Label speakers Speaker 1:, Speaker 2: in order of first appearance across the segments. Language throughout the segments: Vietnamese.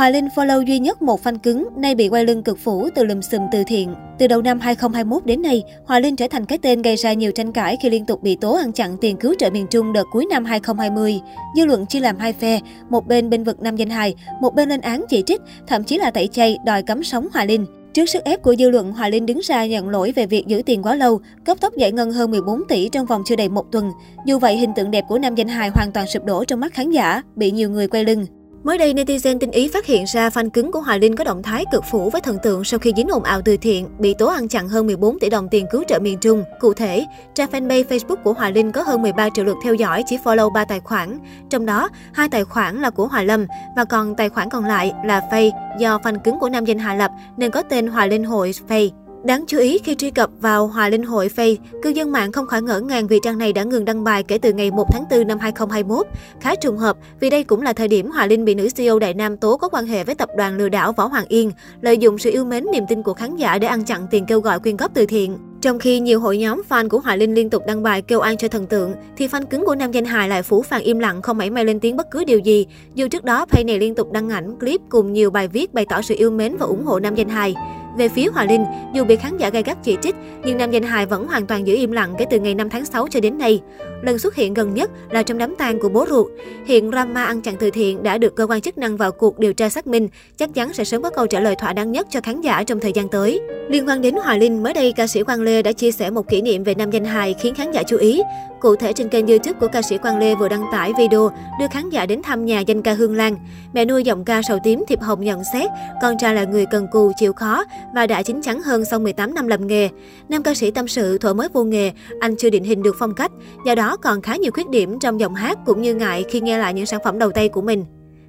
Speaker 1: Hòa Linh follow duy nhất một fan cứng, nay bị quay lưng cực phủ từ lùm xùm từ thiện. Từ đầu năm 2021 đến nay, Hòa Linh trở thành cái tên gây ra nhiều tranh cãi khi liên tục bị tố ăn chặn tiền cứu trợ miền Trung đợt cuối năm 2020. Dư luận chia làm hai phe, một bên bên vực nam danh hài, một bên lên án chỉ trích, thậm chí là tẩy chay đòi cấm sống Hòa Linh. Trước sức ép của dư luận, Hòa Linh đứng ra nhận lỗi về việc giữ tiền quá lâu, cấp tốc giải ngân hơn 14 tỷ trong vòng chưa đầy một tuần. Dù vậy, hình tượng đẹp của nam danh hài hoàn toàn sụp đổ trong mắt khán giả, bị nhiều người quay lưng. Mới đây, netizen tinh ý phát hiện ra fan cứng của Hoài Linh có động thái cực phủ với thần tượng sau khi dính ồn ào từ thiện, bị tố ăn chặn hơn 14 tỷ đồng tiền cứu trợ miền Trung. Cụ thể, trang fanpage Facebook của Hoài Linh có hơn 13 triệu lượt theo dõi chỉ follow 3 tài khoản. Trong đó, hai tài khoản là của Hoài Lâm và còn tài khoản còn lại là Faye do fan cứng của nam danh Hà lập nên có tên Hoài Linh Hội Faye. Đáng chú ý khi truy cập vào Hòa Linh Hội Face, cư dân mạng không khỏi ngỡ ngàng vì trang này đã ngừng đăng bài kể từ ngày 1 tháng 4 năm 2021. Khá trùng hợp vì đây cũng là thời điểm Hòa Linh bị nữ CEO Đại Nam tố có quan hệ với tập đoàn lừa đảo Võ Hoàng Yên, lợi dụng sự yêu mến niềm tin của khán giả để ăn chặn tiền kêu gọi quyên góp từ thiện. Trong khi nhiều hội nhóm fan của Hoài Linh liên tục đăng bài kêu an cho thần tượng, thì fan cứng của nam danh hài lại phủ phàng im lặng không mảy may lên tiếng bất cứ điều gì. Dù trước đó page này liên tục đăng ảnh, clip cùng nhiều bài viết bày tỏ sự yêu mến và ủng hộ nam danh hài. Về phía Hòa Linh, dù bị khán giả gay gắt chỉ trích, nhưng nam danh hài vẫn hoàn toàn giữ im lặng kể từ ngày 5 tháng 6 cho đến nay. Lần xuất hiện gần nhất là trong đám tang của bố ruột. Hiện drama ăn chặn từ thiện đã được cơ quan chức năng vào cuộc điều tra xác minh, chắc chắn sẽ sớm có câu trả lời thỏa đáng nhất cho khán giả trong thời gian tới. Liên quan đến Hoài Linh, mới đây ca sĩ Quang Lê đã chia sẻ một kỷ niệm về nam danh hài khiến khán giả chú ý. Cụ thể trên kênh YouTube của ca sĩ Quang Lê vừa đăng tải video đưa khán giả đến thăm nhà danh ca Hương Lan. Mẹ nuôi giọng ca sầu tím Thiệp Hồng nhận xét, con trai là người cần cù, chịu khó và đã chín chắn hơn sau 18 năm làm nghề. Nam ca sĩ tâm sự thuở mới vô nghề, anh chưa định hình được phong cách, do đó còn khá nhiều khuyết điểm trong giọng hát cũng như ngại khi nghe lại những sản phẩm đầu tay của mình.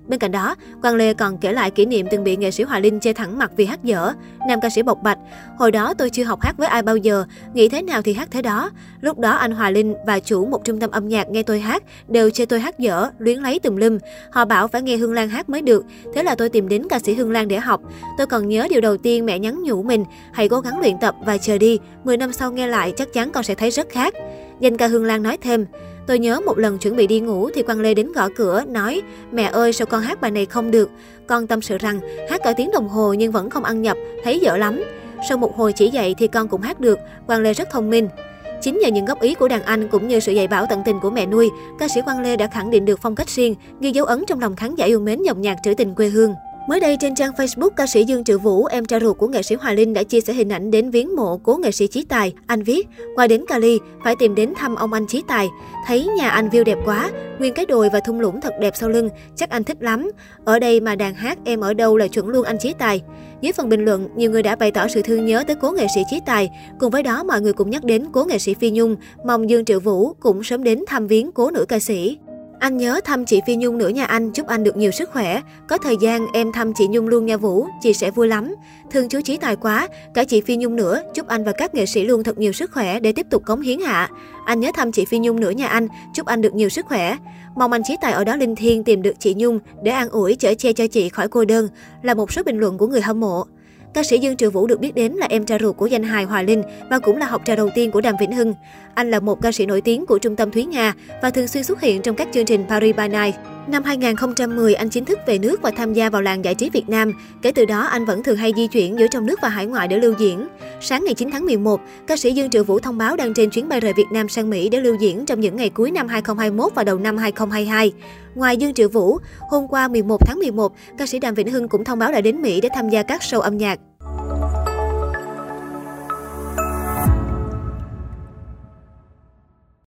Speaker 1: Bên cạnh đó, Quang Lê còn kể lại kỷ niệm từng bị nghệ sĩ Hòa Linh chê thẳng mặt vì hát dở. Nam ca sĩ bộc bạch, hồi đó tôi chưa học hát với ai bao giờ, nghĩ thế nào thì hát thế đó. Lúc đó anh Hòa Linh và chủ một trung tâm âm nhạc nghe tôi hát, đều chê tôi hát dở, luyến lấy tùm lum. Họ bảo phải nghe Hương Lan hát mới được, thế là tôi tìm đến ca sĩ Hương Lan để học. Tôi còn nhớ điều đầu tiên mẹ nhắn nhủ mình, hãy cố gắng luyện tập và chờ đi, 10 năm sau nghe lại chắc chắn con sẽ thấy rất khác. Danh ca Hương Lan nói thêm, Tôi nhớ một lần chuẩn bị đi ngủ thì Quang Lê đến gõ cửa, nói Mẹ ơi sao con hát bài này không được. Con tâm sự rằng hát cả tiếng đồng hồ nhưng vẫn không ăn nhập, thấy dở lắm. Sau một hồi chỉ dạy thì con cũng hát được, Quang Lê rất thông minh. Chính nhờ những góp ý của đàn anh cũng như sự dạy bảo tận tình của mẹ nuôi, ca sĩ Quang Lê đã khẳng định được phong cách riêng, ghi dấu ấn trong lòng khán giả yêu mến dòng nhạc trữ tình quê hương. Mới đây trên trang Facebook, ca sĩ Dương Triệu Vũ, em trai ruột của nghệ sĩ Hòa Linh đã chia sẻ hình ảnh đến viếng mộ cố nghệ sĩ Chí Tài. Anh viết, qua đến Cali, phải tìm đến thăm ông anh Chí Tài. Thấy nhà anh view đẹp quá, nguyên cái đồi và thung lũng thật đẹp sau lưng, chắc anh thích lắm. Ở đây mà đàn hát em ở đâu là chuẩn luôn anh Chí Tài. Dưới phần bình luận, nhiều người đã bày tỏ sự thương nhớ tới cố nghệ sĩ Chí Tài. Cùng với đó, mọi người cũng nhắc đến cố nghệ sĩ Phi Nhung, mong Dương Triệu Vũ cũng sớm đến thăm viếng cố nữ ca sĩ. Anh nhớ thăm chị Phi Nhung nữa nha anh, chúc anh được nhiều sức khỏe. Có thời gian em thăm chị Nhung luôn nha Vũ, chị sẽ vui lắm. Thương chú Chí Tài quá, cả chị Phi Nhung nữa, chúc anh và các nghệ sĩ luôn thật nhiều sức khỏe để tiếp tục cống hiến hạ. Anh nhớ thăm chị Phi Nhung nữa nha anh, chúc anh được nhiều sức khỏe. Mong anh Chí Tài ở đó linh thiêng tìm được chị Nhung để an ủi chở che cho chị khỏi cô đơn, là một số bình luận của người hâm mộ. Ca sĩ Dương Triệu Vũ được biết đến là em trai ruột của danh hài Hòa Linh và cũng là học trò đầu tiên của Đàm Vĩnh Hưng. Anh là một ca sĩ nổi tiếng của trung tâm Thúy Nga và thường xuyên xuất hiện trong các chương trình Paris by Night. Năm 2010, anh chính thức về nước và tham gia vào làng giải trí Việt Nam. Kể từ đó, anh vẫn thường hay di chuyển giữa trong nước và hải ngoại để lưu diễn. Sáng ngày 9 tháng 11, ca sĩ Dương Triệu Vũ thông báo đang trên chuyến bay rời Việt Nam sang Mỹ để lưu diễn trong những ngày cuối năm 2021 và đầu năm 2022. Ngoài Dương Triệu Vũ, hôm qua 11 tháng 11, ca sĩ Đàm Vĩnh Hưng cũng thông báo đã đến Mỹ để tham gia các show âm nhạc.